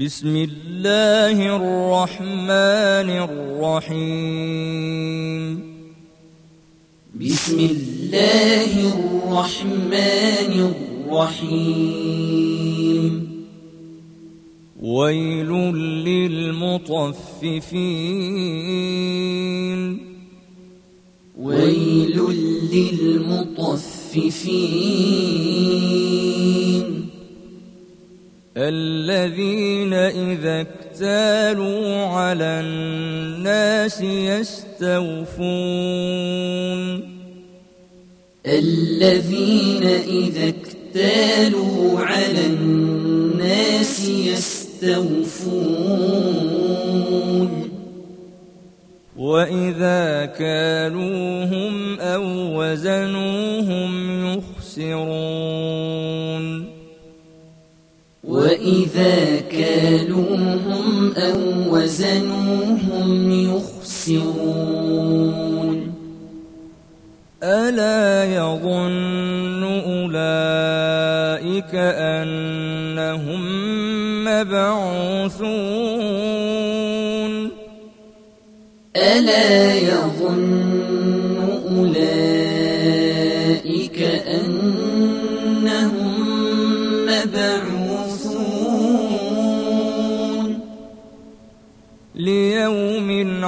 بسم الله الرحمن الرحيم. بسم الله الرحمن الرحيم. ويل للمطففين. ويل للمطففين. الذين إذا اكتالوا على الناس يستوفون. الذين إذا اكتالوا على الناس يستوفون. وإذا كالوهم أو وزنوهم يخسرون. وإذا كالوهم أو وزنوهم يخسرون. ألا يظن أولئك أنهم مبعوثون. ألا يظن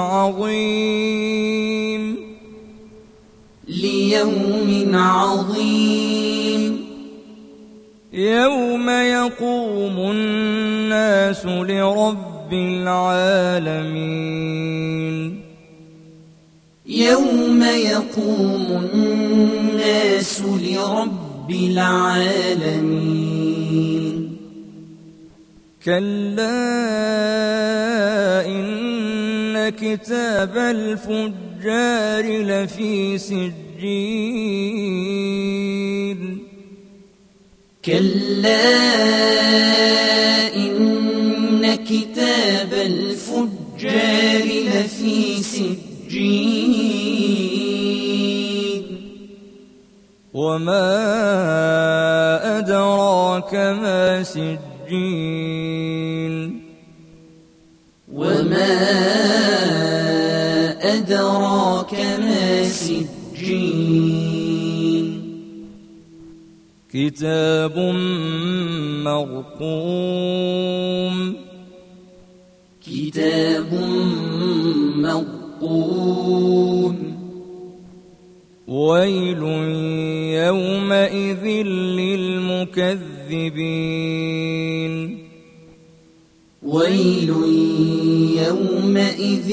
عظيم. ليوم عظيم. يوم يقوم الناس لرب العالمين. يوم يقوم الناس لرب العالمين. كلا إن كتاب الفجار لفي سجين. كلا إن كتاب الفجار لفي سجين. وما أدراك ما سجين. وما أدراك ما سجين. كتاب مرقوم. كتاب مرقوم. ويل يومئذ للمكذبين. ويل يومئذ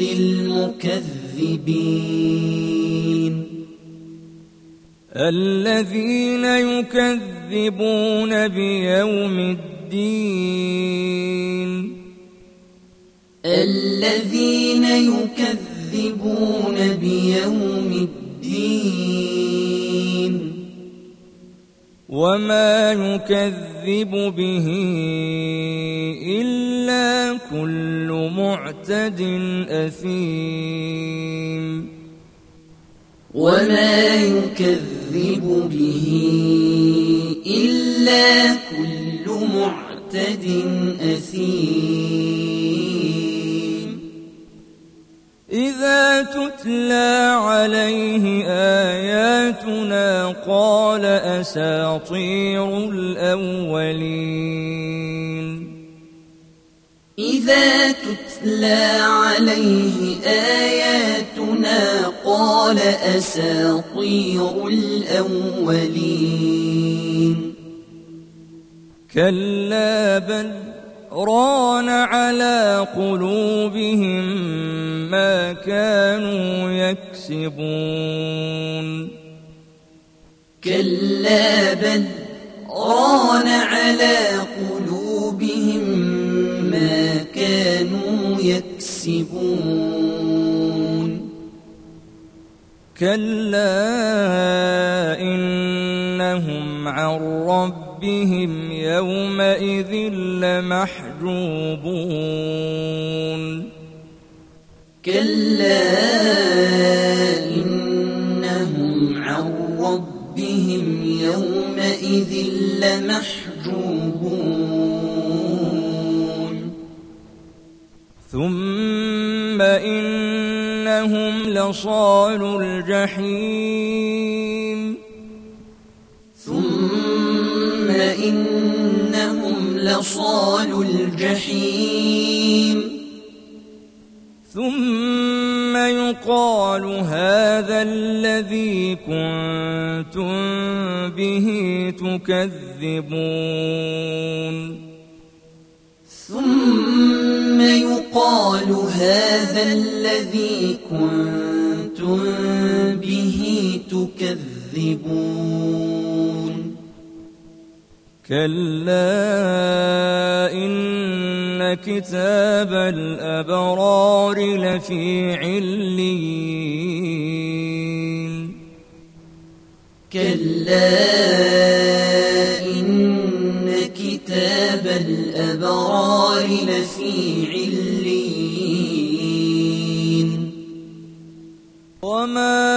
للمكذبين. الذين يكذبون بيوم الدين. الذين يكذبون بيوم الدين. وما يكذب به إلا كل معتد أثيم وما يكذب به إلا كل معتد أثيم إذا تتلى أساطير الأولين. إذا تتلى عليه آياتنا قال أساطير الأولين. كلا بل ران على قلوبهم ما كانوا يكسبون. كلا بل ران على قلوبهم ما كانوا يكسبون. كلا إنهم عن ربهم يومئذ لمحجوبون. كلا إنهم عن ربهم يومئذ لمحجوبون. ثم إنهم لصال الجحيم. ثم إنهم لصال الجحيم. ثم يقال هذا الذي كنتم به تكذبون. ثم يقال هذا الذي كنتم به تكذبون. كلا إن كتاب الأبرار لفي عليين كلا إن كتاب الأبرار لفي عليين وما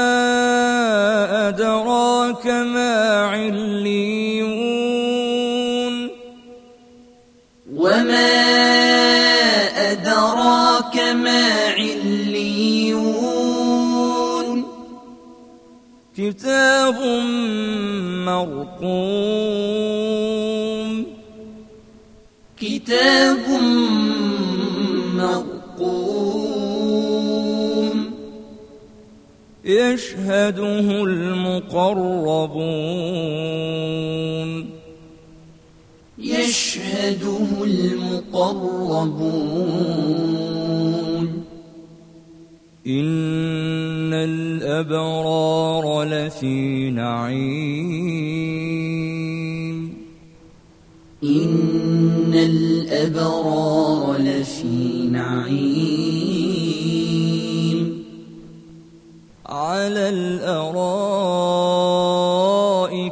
كتاب مرقوم. كتاب مرقوم. يشهده المقربون. يشهده المقربون. الأبرار لفي نعيم. إن الأبرار لفي نعيم. على الأرائك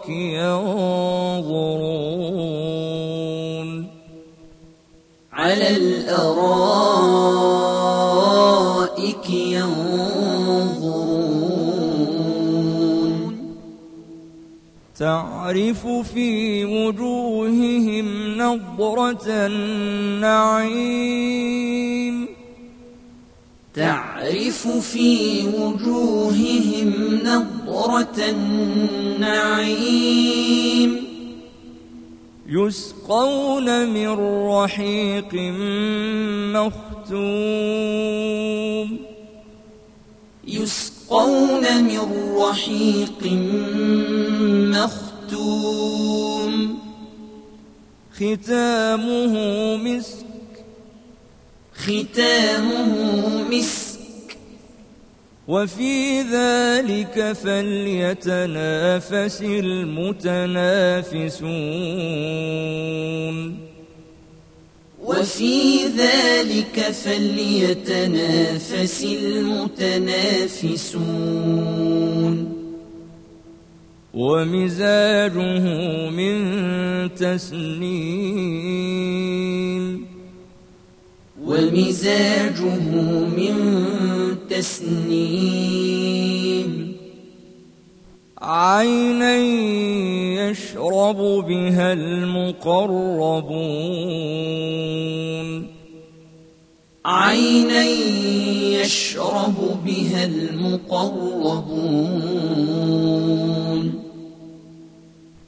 ينظرون. على الأرائك تعرف في وجوههم نضرة النعيم. تعرف في وجوههم نضرة النعيم. يسقون من رحيق مختوم. يسقون من رحيق مختوم ختامه مسك. ختامه مسك. وفي ذلك فليتنافس المتنافسون. وفي ذلك فليتنافس المتنافسون. ومزاجه من تسنيم. ومزاجه من تسنيم. عينا يشرب بها المقربون. عينا يشرب بها المقربون.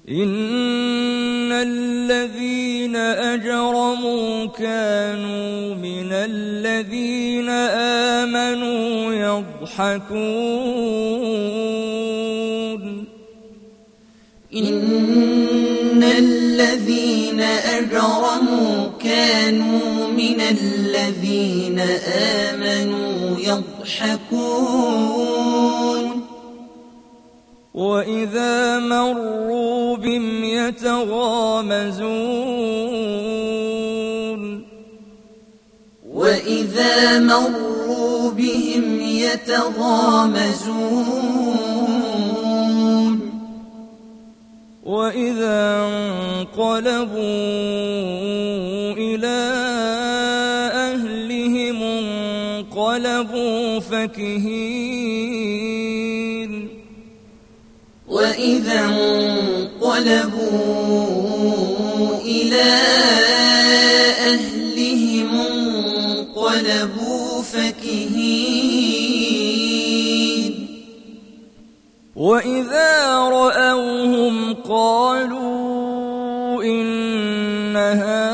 إن الذين أجرموا كانوا من الذين آمنوا يضحكون إن الذين أجرموا كانوا من الذين آمنوا يضحكون وإذا مروا بهم يتغامزون وإذا مروا بهم يتغامزون وإذا انقلبوا إلى أهلهم انقلبوا فكهين وإذا انقلبوا إلى أهلهم انقلبوا فكهين. وإذا رأوهم قالوا إن هؤلاء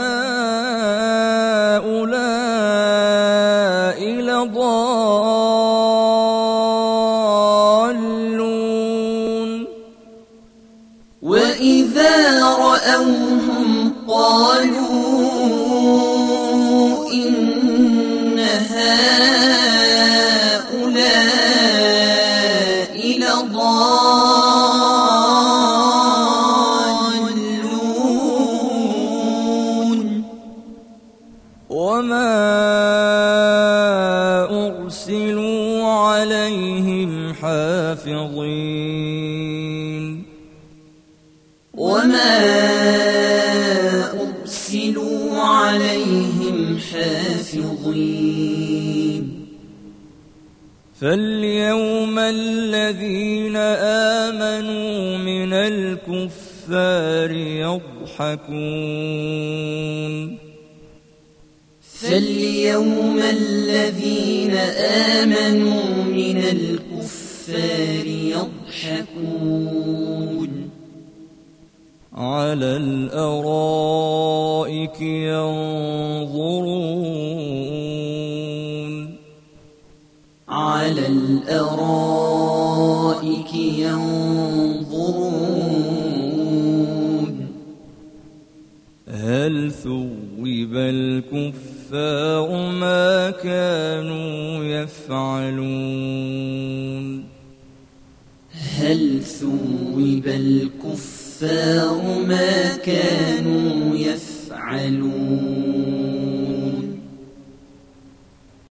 هؤلاء لضالون. وما أرسلوا عليهم حافظين. وما أرسلوا عليهم حافظين. فاليوم الذين آمنوا من الكفار يضحكون. فاليوم الذين آمنوا من الكفار يضحكون. على الأرائك ينظرون. الأرائك ينظرون. هل ثوب الكفار ما كانوا يفعلون؟ هل ثوب الكفار